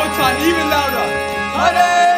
More time, even louder. Hare